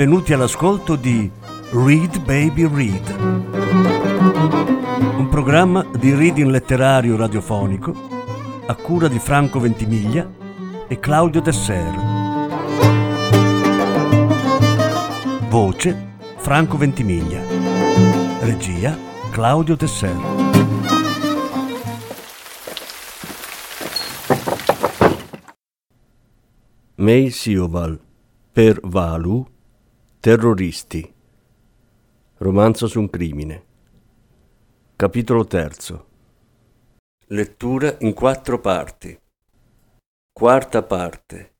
benvenuti all'ascolto di Read Baby Read, un programma di reading letterario radiofonico a cura di Franco Ventimiglia e Claudio Desser. Voce Franco Ventimiglia. Regia Claudio Desser. May Sioval per Valu Terroristi. Romanzo su un crimine. Capitolo terzo. Lettura in quattro parti. Quarta parte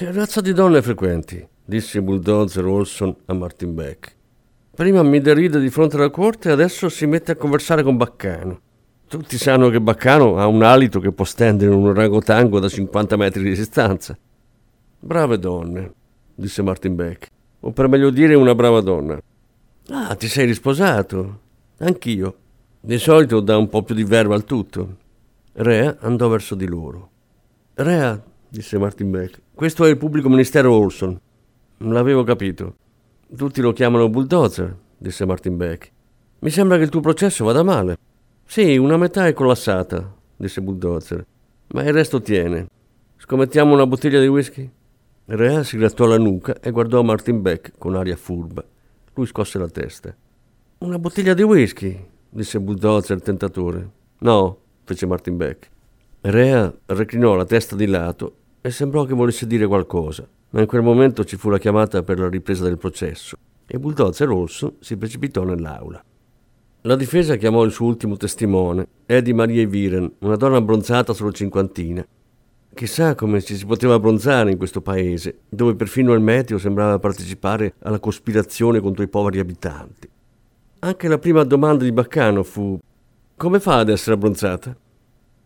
Che razza di donne frequenti? disse Bulldozer Olson a Martin Beck. Prima mi deride di fronte alla corte e adesso si mette a conversare con Baccano. Tutti sanno che Baccano ha un alito che può stendere un orangotango da 50 metri di distanza. Brave donne, disse Martin Beck. O per meglio dire una brava donna. Ah, ti sei risposato? Anch'io. Di solito dà un po' più di verba al tutto. Rea andò verso di loro. Rea, disse Martin Beck, questo è il pubblico ministero Olson. L'avevo capito. Tutti lo chiamano bulldozer, disse Martin Beck. Mi sembra che il tuo processo vada male. Sì, una metà è collassata, disse Bulldozer, ma il resto tiene. Scommettiamo una bottiglia di whisky? Rea si grattò la nuca e guardò Martin Beck con aria furba. Lui scosse la testa. Una bottiglia di whisky, disse Bulldozer tentatore. No, fece Martin Beck. Rea reclinò la testa di lato e sembrò che volesse dire qualcosa, ma in quel momento ci fu la chiamata per la ripresa del processo e Bulldozer Olson si precipitò nell'aula. La difesa chiamò il suo ultimo testimone, Eddie Marie Viren, una donna abbronzata solo cinquantina. Chissà come ci si poteva abbronzare in questo paese, dove perfino il meteo sembrava partecipare alla cospirazione contro i poveri abitanti. Anche la prima domanda di Baccano fu: Come fa ad essere abbronzata?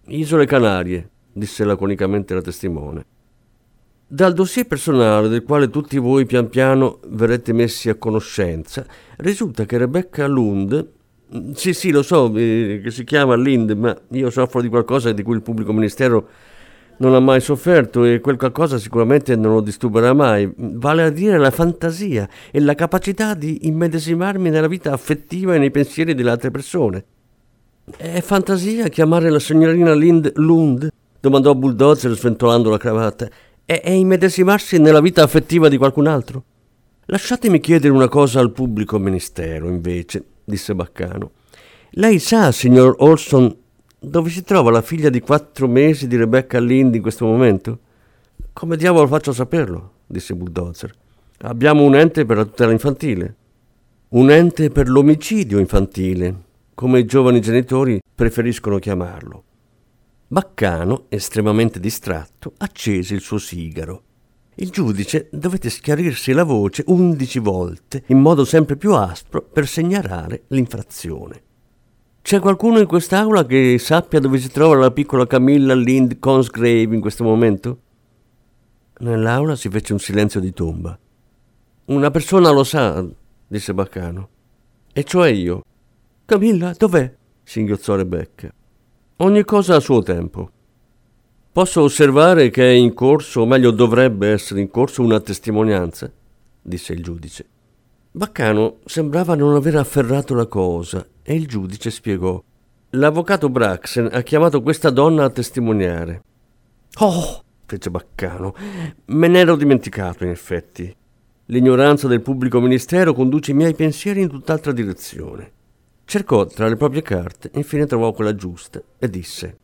Isole Canarie, disse laconicamente la testimone. Dal dossier personale del quale tutti voi pian piano verrete messi a conoscenza, risulta che Rebecca Lund, sì sì lo so eh, che si chiama Lind, ma io soffro di qualcosa di cui il pubblico ministero non ha mai sofferto e quel qualcosa sicuramente non lo disturberà mai, vale a dire la fantasia e la capacità di immedesimarmi nella vita affettiva e nei pensieri delle altre persone. È fantasia chiamare la signorina Lind Lund? Domandò Bulldozer sventolando la cravatta. È, è immedesimarsi nella vita affettiva di qualcun altro? Lasciatemi chiedere una cosa al pubblico ministero, invece, disse Baccano. Lei sa, signor Olson, dove si trova la figlia di quattro mesi di Rebecca Lind in questo momento? Come diavolo faccio a saperlo? disse Bulldozer. Abbiamo un ente per la tutela infantile. Un ente per l'omicidio infantile, come i giovani genitori preferiscono chiamarlo. Baccano, estremamente distratto, accese il suo sigaro. Il giudice dovette schiarirsi la voce undici volte, in modo sempre più aspro, per segnalare l'infrazione. C'è qualcuno in quest'aula che sappia dove si trova la piccola Camilla Lind Consgrave in questo momento? Nell'aula si fece un silenzio di tomba. Una persona lo sa, disse Baccano. E cioè io. Camilla, dov'è? singhiozzò Rebecca. Ogni cosa a suo tempo. Posso osservare che è in corso, o meglio dovrebbe essere in corso, una testimonianza? disse il giudice. Baccano sembrava non aver afferrato la cosa e il giudice spiegò. L'avvocato Braxen ha chiamato questa donna a testimoniare. Oh, fece Baccano, me ne ero dimenticato in effetti. L'ignoranza del pubblico ministero conduce i miei pensieri in tutt'altra direzione. Cercò tra le proprie carte, infine trovò quella giusta e disse: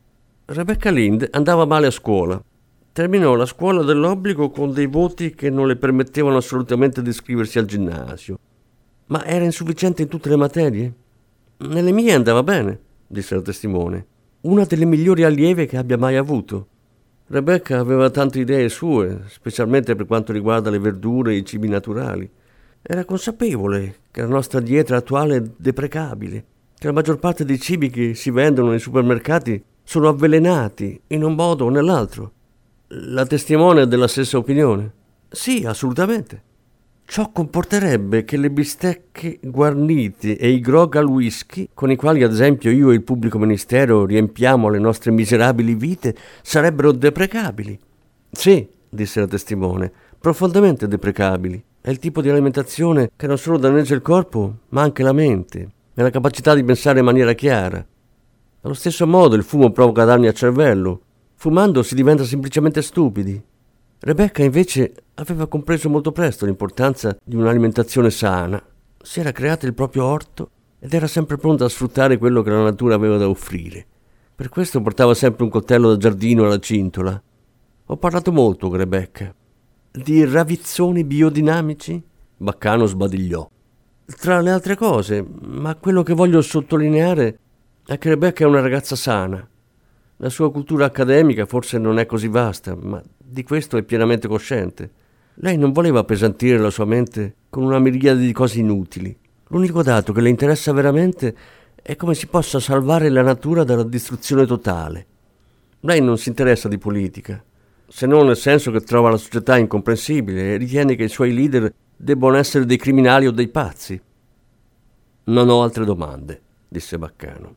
Rebecca Lind andava male a scuola. Terminò la scuola dell'obbligo con dei voti che non le permettevano assolutamente di iscriversi al ginnasio. Ma era insufficiente in tutte le materie? Nelle mie andava bene, disse la testimone. Una delle migliori allieve che abbia mai avuto. Rebecca aveva tante idee sue, specialmente per quanto riguarda le verdure e i cibi naturali. Era consapevole che la nostra dieta attuale è deprecabile, che la maggior parte dei cibi che si vendono nei supermercati sono avvelenati in un modo o nell'altro. La testimone è della stessa opinione? Sì, assolutamente. Ciò comporterebbe che le bistecche guarnite e i grog al whisky, con i quali ad esempio io e il pubblico ministero riempiamo le nostre miserabili vite, sarebbero deprecabili. Sì, disse la testimone, profondamente deprecabili. È il tipo di alimentazione che non solo danneggia il corpo, ma anche la mente e la capacità di pensare in maniera chiara. Allo stesso modo il fumo provoca danni al cervello. Fumando si diventa semplicemente stupidi. Rebecca invece aveva compreso molto presto l'importanza di un'alimentazione sana. Si era creata il proprio orto ed era sempre pronta a sfruttare quello che la natura aveva da offrire. Per questo portava sempre un coltello da giardino alla cintola. Ho parlato molto con Rebecca. Di ravizzoni biodinamici? Baccano sbadigliò. Tra le altre cose, ma quello che voglio sottolineare è che Rebecca è una ragazza sana. La sua cultura accademica forse non è così vasta, ma di questo è pienamente cosciente. Lei non voleva appesantire la sua mente con una miriade di cose inutili. L'unico dato che le interessa veramente è come si possa salvare la natura dalla distruzione totale. Lei non si interessa di politica, se non nel senso che trova la società incomprensibile e ritiene che i suoi leader debbano essere dei criminali o dei pazzi. Non ho altre domande, disse Baccano.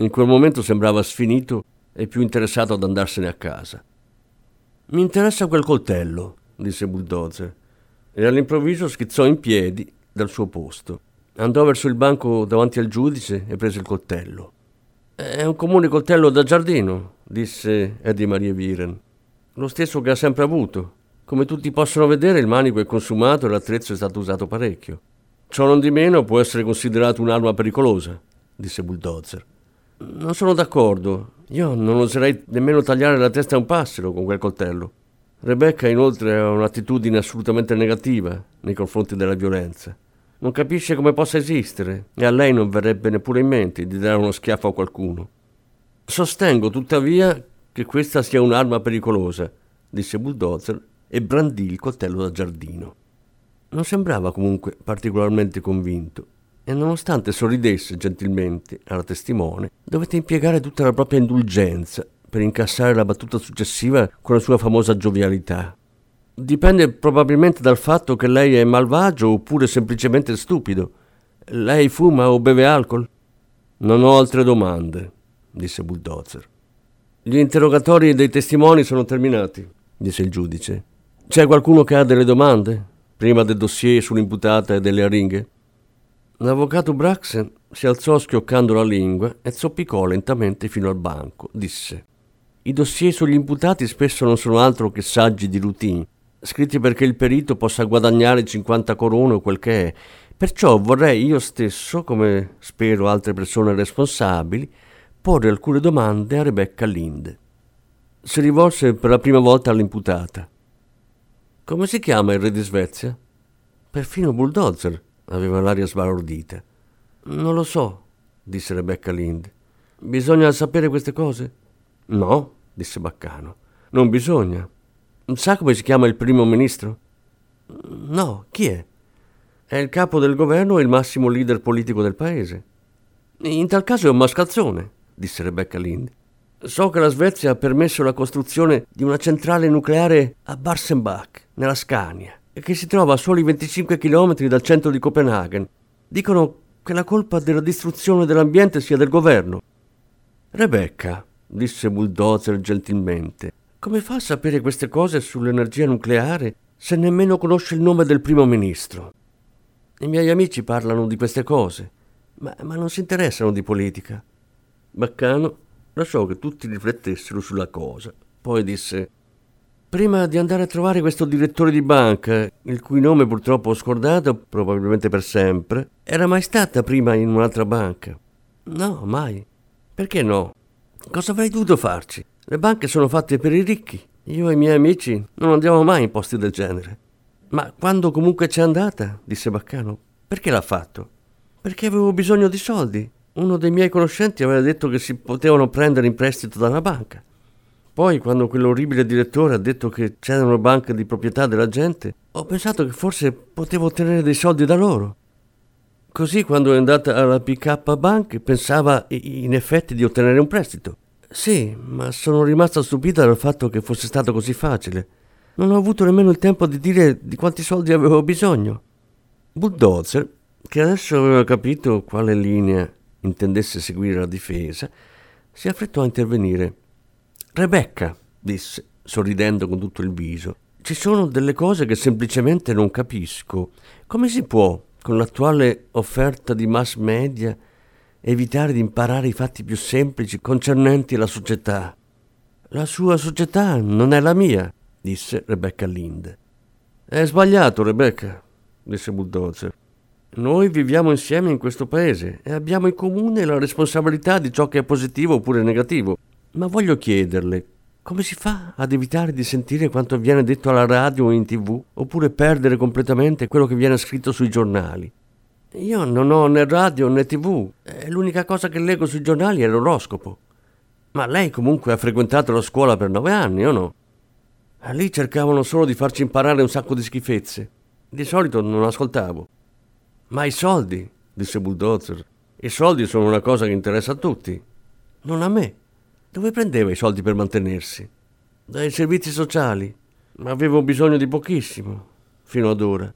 In quel momento sembrava sfinito e più interessato ad andarsene a casa. Mi interessa quel coltello, disse Bulldozer, e all'improvviso schizzò in piedi dal suo posto. Andò verso il banco davanti al giudice e prese il coltello. È un comune coltello da giardino, disse Eddie Maria Viren. Lo stesso che ha sempre avuto. Come tutti possono vedere, il manico è consumato e l'attrezzo è stato usato parecchio. Ciò non di meno può essere considerato un'arma pericolosa, disse Bulldozer. Non sono d'accordo. Io non oserei nemmeno tagliare la testa a un passero con quel coltello. Rebecca inoltre ha un'attitudine assolutamente negativa nei confronti della violenza. Non capisce come possa esistere e a lei non verrebbe neppure in mente di dare uno schiaffo a qualcuno. Sostengo tuttavia che questa sia un'arma pericolosa, disse Bulldozer e brandì il coltello da giardino. Non sembrava comunque particolarmente convinto e nonostante sorridesse gentilmente alla testimone, dovette impiegare tutta la propria indulgenza per incassare la battuta successiva con la sua famosa giovialità. Dipende probabilmente dal fatto che lei è malvagio oppure semplicemente stupido. Lei fuma o beve alcol? Non ho altre domande, disse Bulldozer. Gli interrogatori dei testimoni sono terminati, disse il giudice. C'è qualcuno che ha delle domande? Prima del dossier sull'imputata e delle aringhe? L'avvocato Braxen si alzò schioccando la lingua e zoppicò lentamente fino al banco. Disse: I dossier sugli imputati spesso non sono altro che saggi di routine, scritti perché il perito possa guadagnare 50 corone o quel che è. Perciò vorrei io stesso, come spero altre persone responsabili, porre alcune domande a Rebecca Linde. Si rivolse per la prima volta all'imputata. Come si chiama il re di Svezia? Perfino Bulldozer aveva l'aria sbalordita. Non lo so, disse Rebecca Linde. Bisogna sapere queste cose? No, disse Baccano. Non bisogna. Sa come si chiama il primo ministro? No, chi è? È il capo del governo e il massimo leader politico del paese. In tal caso è un mascalzone, disse Rebecca Linde. So che la Svezia ha permesso la costruzione di una centrale nucleare a Barsenbach, nella Scania, che si trova a soli 25 km dal centro di Copenaghen. Dicono che la colpa della distruzione dell'ambiente sia del governo. Rebecca, disse Bulldozer gentilmente, come fa a sapere queste cose sull'energia nucleare se nemmeno conosce il nome del primo ministro? I miei amici parlano di queste cose, ma, ma non si interessano di politica. Baccano lasciò che tutti riflettessero sulla cosa. Poi disse: Prima di andare a trovare questo direttore di banca, il cui nome purtroppo ho scordato, probabilmente per sempre, era mai stata prima in un'altra banca? No, mai. Perché no? Cosa avrei dovuto farci? Le banche sono fatte per i ricchi. Io e i miei amici non andiamo mai in posti del genere. Ma quando comunque c'è andata, disse Baccano, perché l'ha fatto? Perché avevo bisogno di soldi. Uno dei miei conoscenti aveva detto che si potevano prendere in prestito da una banca. Poi, quando quell'orribile direttore ha detto che c'erano banche di proprietà della gente, ho pensato che forse potevo ottenere dei soldi da loro. Così, quando è andata alla PK Bank, pensava in effetti di ottenere un prestito. Sì, ma sono rimasta stupita dal fatto che fosse stato così facile. Non ho avuto nemmeno il tempo di dire di quanti soldi avevo bisogno. Bulldozer, che adesso aveva capito quale linea intendesse seguire la difesa, si affrettò a intervenire. Rebecca, disse, sorridendo con tutto il viso, ci sono delle cose che semplicemente non capisco. Come si può, con l'attuale offerta di mass media, evitare di imparare i fatti più semplici concernenti la società? La sua società non è la mia, disse Rebecca Linde. È sbagliato, Rebecca, disse Bulldozer. Noi viviamo insieme in questo paese e abbiamo in comune la responsabilità di ciò che è positivo oppure negativo. Ma voglio chiederle, come si fa ad evitare di sentire quanto viene detto alla radio o in tv, oppure perdere completamente quello che viene scritto sui giornali? Io non ho né radio né tv, l'unica cosa che leggo sui giornali è l'oroscopo. Ma lei comunque ha frequentato la scuola per nove anni, o no? Lì cercavano solo di farci imparare un sacco di schifezze. Di solito non ascoltavo. Ma i soldi, disse Bulldozer, i soldi sono una cosa che interessa a tutti. Non a me. Dove prendeva i soldi per mantenersi? Dai servizi sociali. Ma avevo bisogno di pochissimo, fino ad ora.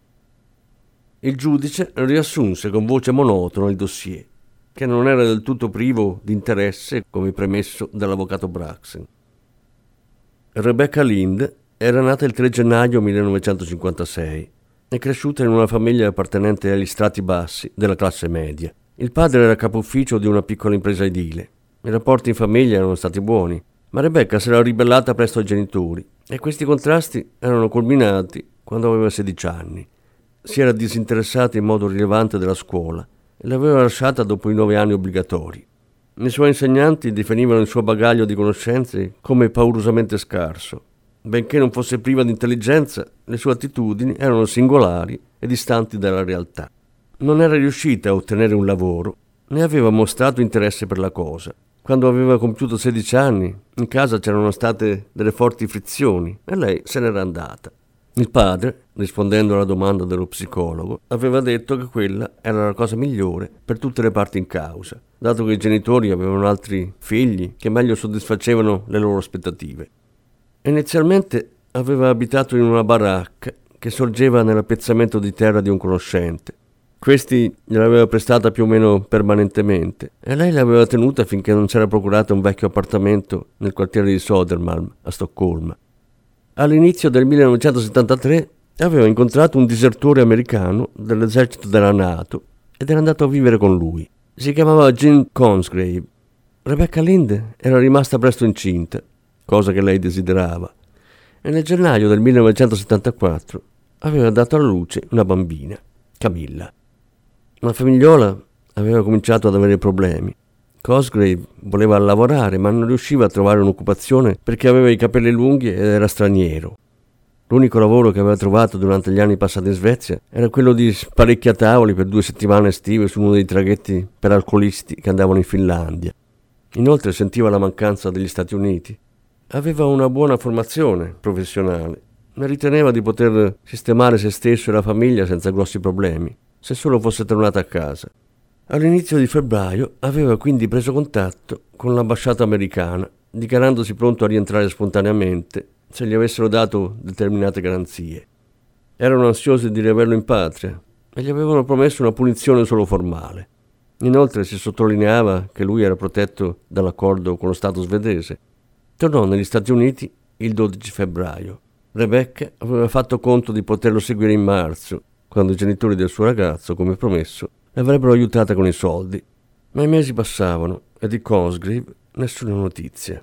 Il giudice riassunse con voce monotona il dossier, che non era del tutto privo di interesse, come premesso dall'avvocato Braxen. Rebecca Lind era nata il 3 gennaio 1956 e cresciuta in una famiglia appartenente agli strati bassi della classe media. Il padre era capo ufficio di una piccola impresa edile i rapporti in famiglia erano stati buoni, ma Rebecca si era ribellata presto ai genitori e questi contrasti erano culminati quando aveva 16 anni. Si era disinteressata in modo rilevante della scuola e l'aveva lasciata dopo i nove anni obbligatori. I suoi insegnanti definivano il suo bagaglio di conoscenze come paurosamente scarso. Benché non fosse priva di intelligenza, le sue attitudini erano singolari e distanti dalla realtà. Non era riuscita a ottenere un lavoro, né aveva mostrato interesse per la cosa. Quando aveva compiuto 16 anni, in casa c'erano state delle forti frizioni e lei se n'era andata. Il padre, rispondendo alla domanda dello psicologo, aveva detto che quella era la cosa migliore per tutte le parti in causa, dato che i genitori avevano altri figli che meglio soddisfacevano le loro aspettative. Inizialmente aveva abitato in una baracca che sorgeva nell'appezzamento di terra di un conoscente questi gliel'aveva prestata più o meno permanentemente e lei l'aveva tenuta finché non c'era procurata un vecchio appartamento nel quartiere di Sodermalm a Stoccolma. All'inizio del 1973 aveva incontrato un disertore americano dell'esercito della Nato ed era andato a vivere con lui. Si chiamava Jim Consgrave. Rebecca Linde era rimasta presto incinta cosa che lei desiderava, e nel gennaio del 1974 aveva dato alla luce una bambina, Camilla. La famigliola aveva cominciato ad avere problemi. Cosgrave voleva lavorare, ma non riusciva a trovare un'occupazione perché aveva i capelli lunghi ed era straniero. L'unico lavoro che aveva trovato durante gli anni passati in Svezia era quello di sparecchiatavoli per due settimane estive su uno dei traghetti per alcolisti che andavano in Finlandia. Inoltre sentiva la mancanza degli Stati Uniti. Aveva una buona formazione professionale, ma riteneva di poter sistemare se stesso e la famiglia senza grossi problemi, se solo fosse tornata a casa. All'inizio di febbraio aveva quindi preso contatto con l'ambasciata americana, dichiarandosi pronto a rientrare spontaneamente se gli avessero dato determinate garanzie. Erano ansiosi di riaverlo in patria e gli avevano promesso una punizione solo formale. Inoltre si sottolineava che lui era protetto dall'accordo con lo Stato svedese. Tornò negli Stati Uniti il 12 febbraio. Rebecca aveva fatto conto di poterlo seguire in marzo, quando i genitori del suo ragazzo, come promesso, l'avrebbero aiutata con i soldi. Ma i mesi passavano e di Cosgrave nessuna notizia.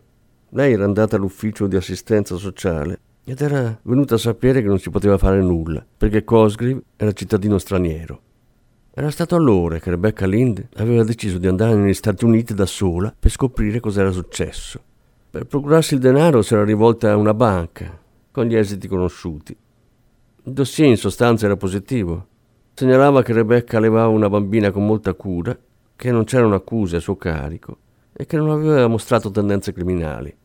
Lei era andata all'ufficio di assistenza sociale ed era venuta a sapere che non si poteva fare nulla, perché Cosgrave era cittadino straniero. Era stato allora che Rebecca Lind aveva deciso di andare negli Stati Uniti da sola per scoprire cosa era successo. Per procurarsi il denaro si era rivolta a una banca, con gli esiti conosciuti. Il dossier in sostanza era positivo. Segnalava che Rebecca allevava una bambina con molta cura, che non c'erano accuse a suo carico e che non aveva mostrato tendenze criminali.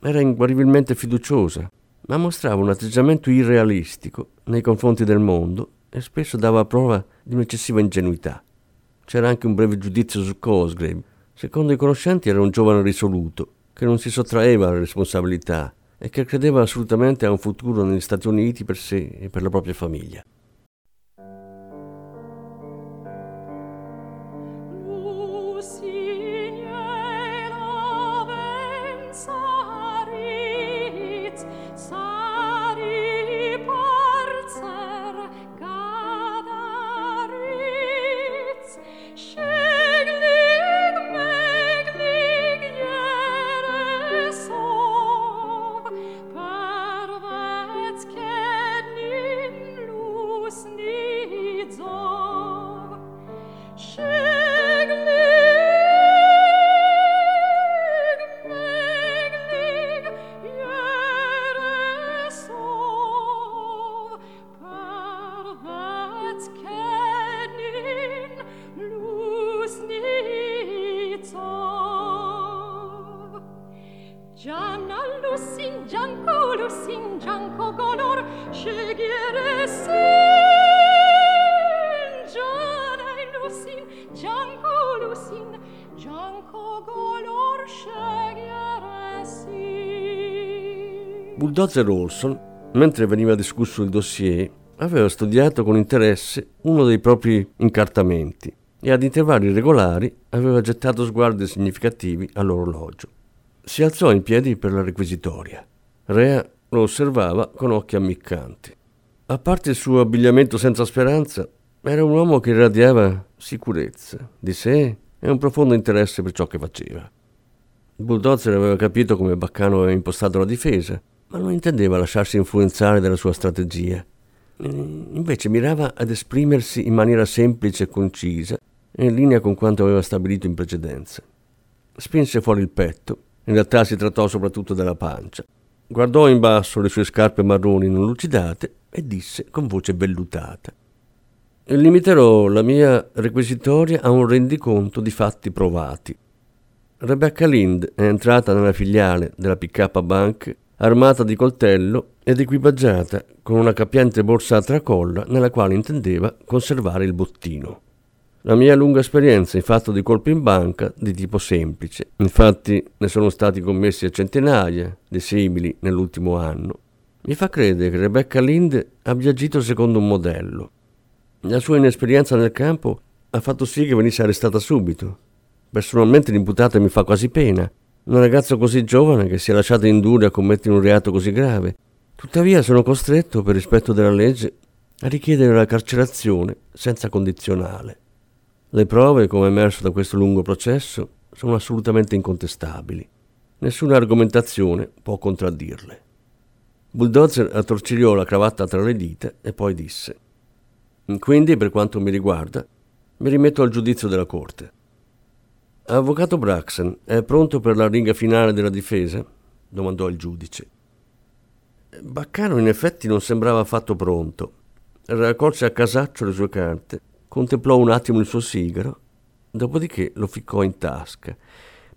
Era inguaribilmente fiduciosa, ma mostrava un atteggiamento irrealistico nei confronti del mondo e spesso dava prova di un'eccessiva ingenuità. C'era anche un breve giudizio su Cosgrave. Secondo i conoscenti era un giovane risoluto, che non si sottraeva alle responsabilità e che credeva assolutamente a un futuro negli Stati Uniti per sé e per la propria famiglia. Bulldozer Olson, mentre veniva discusso il dossier, aveva studiato con interesse uno dei propri incartamenti e ad intervalli regolari aveva gettato sguardi significativi all'orologio. Si alzò in piedi per la requisitoria. Rea lo osservava con occhi ammiccanti. A parte il suo abbigliamento senza speranza, era un uomo che irradiava sicurezza di sé e un profondo interesse per ciò che faceva. Il bulldozer aveva capito come Baccano aveva impostato la difesa ma non intendeva lasciarsi influenzare dalla sua strategia. Invece mirava ad esprimersi in maniera semplice e concisa, in linea con quanto aveva stabilito in precedenza. Spinse fuori il petto, in realtà si trattò soprattutto della pancia. Guardò in basso le sue scarpe marroni non lucidate e disse con voce vellutata. Limiterò la mia requisitoria a un rendiconto di fatti provati. Rebecca Lind è entrata nella filiale della PK Bank armata di coltello ed equipaggiata con una capiente borsa a tracolla nella quale intendeva conservare il bottino. La mia lunga esperienza in fatto di colpi in banca di tipo semplice, infatti ne sono stati commessi a centinaia di simili nell'ultimo anno, mi fa credere che Rebecca Lind abbia agito secondo un modello. La sua inesperienza nel campo ha fatto sì che venisse arrestata subito. Personalmente l'imputata mi fa quasi pena, una ragazza così giovane che si è lasciata indurre a commettere un reato così grave. Tuttavia sono costretto, per rispetto della legge, a richiedere la carcerazione senza condizionale. Le prove, come emerso da questo lungo processo, sono assolutamente incontestabili. Nessuna argomentazione può contraddirle. Bulldozer attorcigliò la cravatta tra le dita e poi disse: Quindi, per quanto mi riguarda, mi rimetto al giudizio della corte. Avvocato Braxton, è pronto per la ringa finale della difesa? domandò il giudice. Baccano in effetti non sembrava affatto pronto. Raccolse a casaccio le sue carte, contemplò un attimo il suo sigaro, dopodiché lo ficcò in tasca.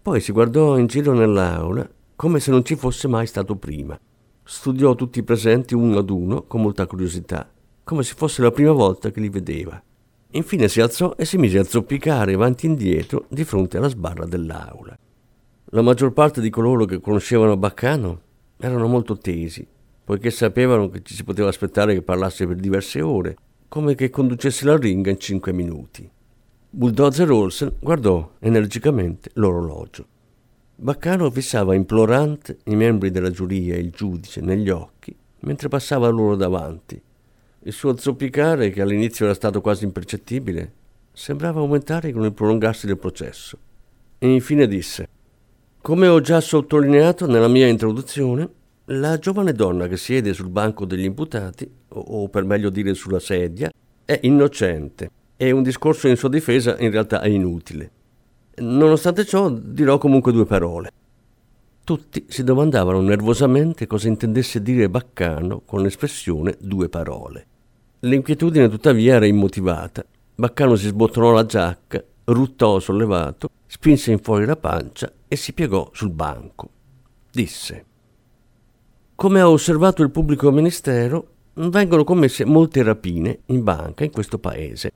Poi si guardò in giro nell'aula come se non ci fosse mai stato prima. Studiò tutti i presenti uno ad uno con molta curiosità, come se fosse la prima volta che li vedeva. Infine si alzò e si mise a zoppicare avanti e indietro di fronte alla sbarra dell'aula. La maggior parte di coloro che conoscevano Baccano erano molto tesi, poiché sapevano che ci si poteva aspettare che parlasse per diverse ore, come che conducesse la ringa in cinque minuti. Bulldozer Olsen guardò energicamente l'orologio. Baccano fissava implorante i membri della giuria e il giudice negli occhi mentre passava loro davanti. Il suo zoppicare, che all'inizio era stato quasi impercettibile, sembrava aumentare con il prolungarsi del processo. E infine disse: Come ho già sottolineato nella mia introduzione, la giovane donna che siede sul banco degli imputati, o per meglio dire sulla sedia, è innocente e un discorso in sua difesa in realtà è inutile. Nonostante ciò dirò comunque due parole. Tutti si domandavano nervosamente cosa intendesse dire Baccano con l'espressione due parole. L'inquietudine tuttavia era immotivata. Baccano si sbottonò la giacca, ruttò sollevato, spinse in fuori la pancia e si piegò sul banco. Disse come ha osservato il pubblico ministero, vengono commesse molte rapine in banca in questo paese.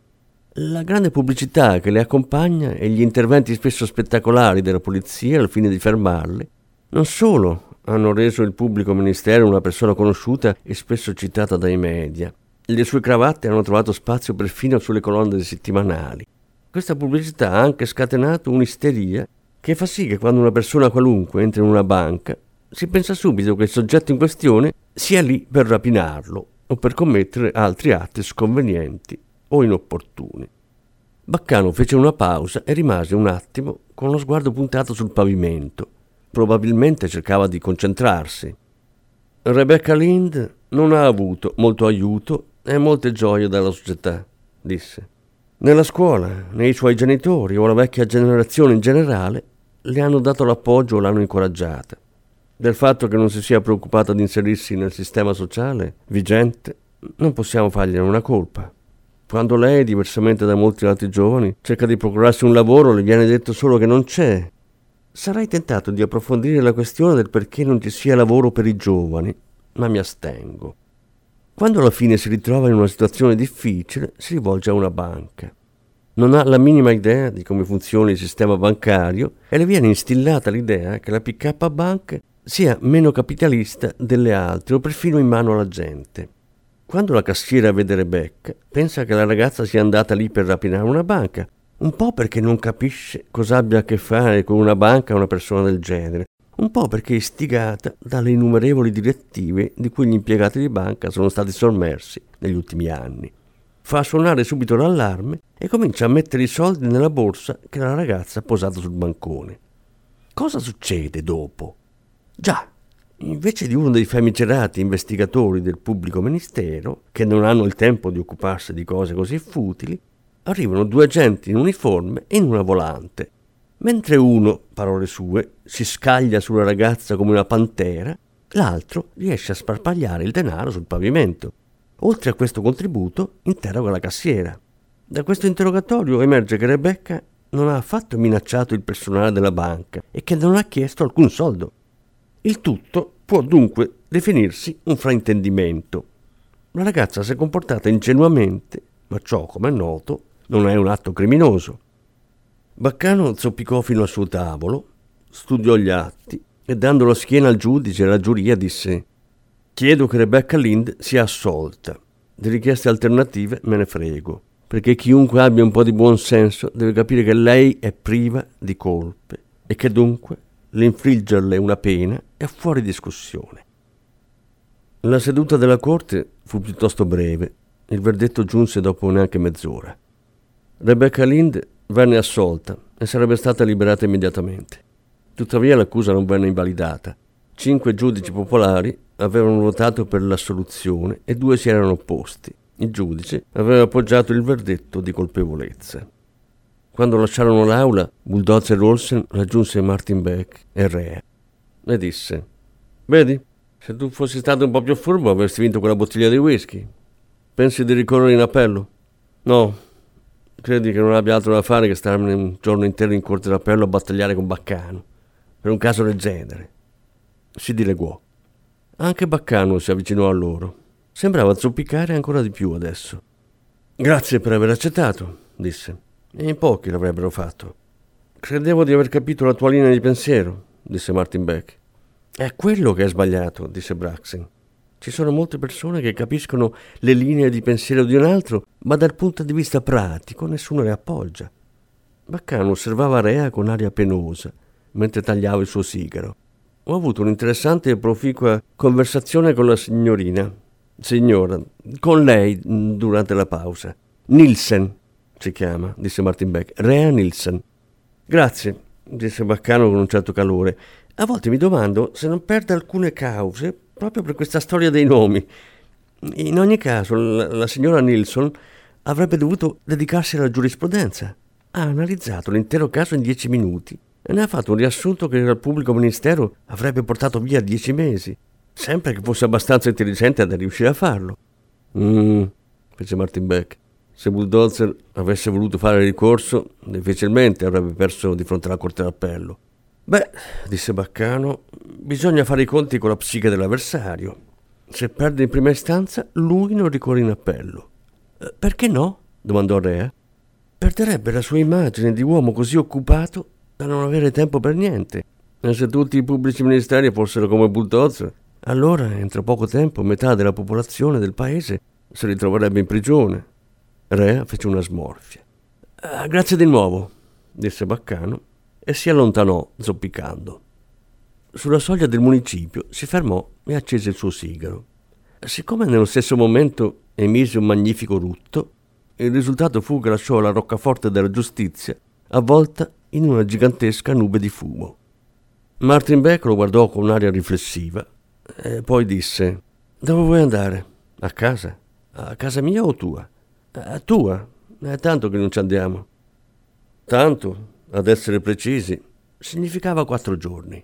La grande pubblicità che le accompagna e gli interventi spesso spettacolari della polizia al fine di fermarle, non solo hanno reso il pubblico ministero una persona conosciuta e spesso citata dai media, le sue cravatte hanno trovato spazio perfino sulle colonne dei settimanali. Questa pubblicità ha anche scatenato un'isteria che fa sì che quando una persona qualunque entra in una banca si pensa subito che il soggetto in questione sia lì per rapinarlo o per commettere altri atti sconvenienti o inopportuni. Baccano fece una pausa e rimase un attimo con lo sguardo puntato sul pavimento. Probabilmente cercava di concentrarsi. Rebecca Lind non ha avuto molto aiuto e molte gioie dalla società, disse. Nella scuola, nei suoi genitori o la vecchia generazione in generale le hanno dato l'appoggio o l'hanno incoraggiata. Del fatto che non si sia preoccupata di inserirsi nel sistema sociale vigente, non possiamo fargliene una colpa. Quando lei, diversamente da molti altri giovani, cerca di procurarsi un lavoro, le viene detto solo che non c'è. Sarei tentato di approfondire la questione del perché non ci sia lavoro per i giovani, ma mi astengo. Quando alla fine si ritrova in una situazione difficile, si rivolge a una banca. Non ha la minima idea di come funziona il sistema bancario e le viene instillata l'idea che la PK Bank sia meno capitalista delle altre o perfino in mano alla gente. Quando la cassiera vede Rebecca, pensa che la ragazza sia andata lì per rapinare una banca, un po' perché non capisce cosa abbia a che fare con una banca una persona del genere, un po' perché è istigata dalle innumerevoli direttive di cui gli impiegati di banca sono stati sommersi negli ultimi anni. Fa suonare subito l'allarme e comincia a mettere i soldi nella borsa che la ragazza ha posato sul bancone. Cosa succede dopo? Già, invece di uno dei famigerati investigatori del pubblico ministero, che non hanno il tempo di occuparsi di cose così futili, arrivano due agenti in uniforme e in una volante. Mentre uno, parole sue, si scaglia sulla ragazza come una pantera, l'altro riesce a sparpagliare il denaro sul pavimento. Oltre a questo contributo, interroga la cassiera. Da questo interrogatorio emerge che Rebecca non ha affatto minacciato il personale della banca e che non ha chiesto alcun soldo. Il tutto può dunque definirsi un fraintendimento. La ragazza si è comportata ingenuamente, ma ciò, come è noto, non è un atto criminoso. Baccano zoppicò fino al suo tavolo, studiò gli atti e dando la schiena al giudice e alla giuria disse Chiedo che Rebecca Lind sia assolta. Di richieste alternative me ne frego, perché chiunque abbia un po' di buon senso deve capire che lei è priva di colpe e che dunque l'infliggerle una pena è fuori discussione. La seduta della corte fu piuttosto breve. Il verdetto giunse dopo neanche mezz'ora. Rebecca Lind venne assolta e sarebbe stata liberata immediatamente. Tuttavia l'accusa non venne invalidata. Cinque giudici popolari avevano votato per l'assoluzione e due si erano opposti. Il giudice aveva appoggiato il verdetto di colpevolezza. Quando lasciarono l'aula, Bulldozer Olsen raggiunse Martin Beck e Rea. Le disse: Vedi, se tu fossi stato un po' più furbo avresti vinto quella bottiglia di whisky. Pensi di ricorrere in appello? No. Credi che non abbia altro da fare che starmene un giorno intero in corte d'appello a battagliare con Baccano? Per un caso del genere. Si dileguò. Anche Baccano si avvicinò a loro. Sembrava zoppicare ancora di più adesso. Grazie per aver accettato, disse. E in pochi l'avrebbero fatto. Credevo di aver capito la tua linea di pensiero, disse Martin Beck. È quello che è sbagliato, disse Braxen. Ci sono molte persone che capiscono le linee di pensiero di un altro, ma dal punto di vista pratico nessuno le appoggia. Baccano osservava Rea con aria penosa, mentre tagliava il suo sigaro. Ho avuto un'interessante e proficua conversazione con la signorina. Signora, con lei durante la pausa. Nielsen si chiama, disse Martin Beck. Rea Nielsen. Grazie, disse Baccano con un certo calore. A volte mi domando se non perda alcune cause proprio per questa storia dei nomi. In ogni caso, la, la signora Nilsson avrebbe dovuto dedicarsi alla giurisprudenza. Ha analizzato l'intero caso in dieci minuti e ne ha fatto un riassunto che al pubblico ministero avrebbe portato via dieci mesi, sempre che fosse abbastanza intelligente da riuscire a farlo. Mmm, fece Martin Beck. Se Bulldozer avesse voluto fare ricorso, difficilmente avrebbe perso di fronte alla Corte d'Appello. Beh, disse Baccano, bisogna fare i conti con la psiche dell'avversario. Se perde in prima istanza, lui non ricorre in appello. Eh, perché no? domandò Rea. Perderebbe la sua immagine di uomo così occupato da non avere tempo per niente. E se tutti i pubblici ministeri fossero come Bulldozer, allora entro poco tempo metà della popolazione del paese si ritroverebbe in prigione Rea fece una smorfia. Ah, grazie di nuovo, disse Baccano e si allontanò zoppicando. Sulla soglia del municipio si fermò e accese il suo sigaro. Siccome nello stesso momento emise un magnifico rutto, il risultato fu che lasciò la roccaforte della giustizia avvolta in una gigantesca nube di fumo. Martin Beck lo guardò con un'aria riflessiva e poi disse: Dove vuoi andare? A casa? A casa mia o tua? A tua, è tanto che non ci andiamo. Tanto, ad essere precisi, significava quattro giorni.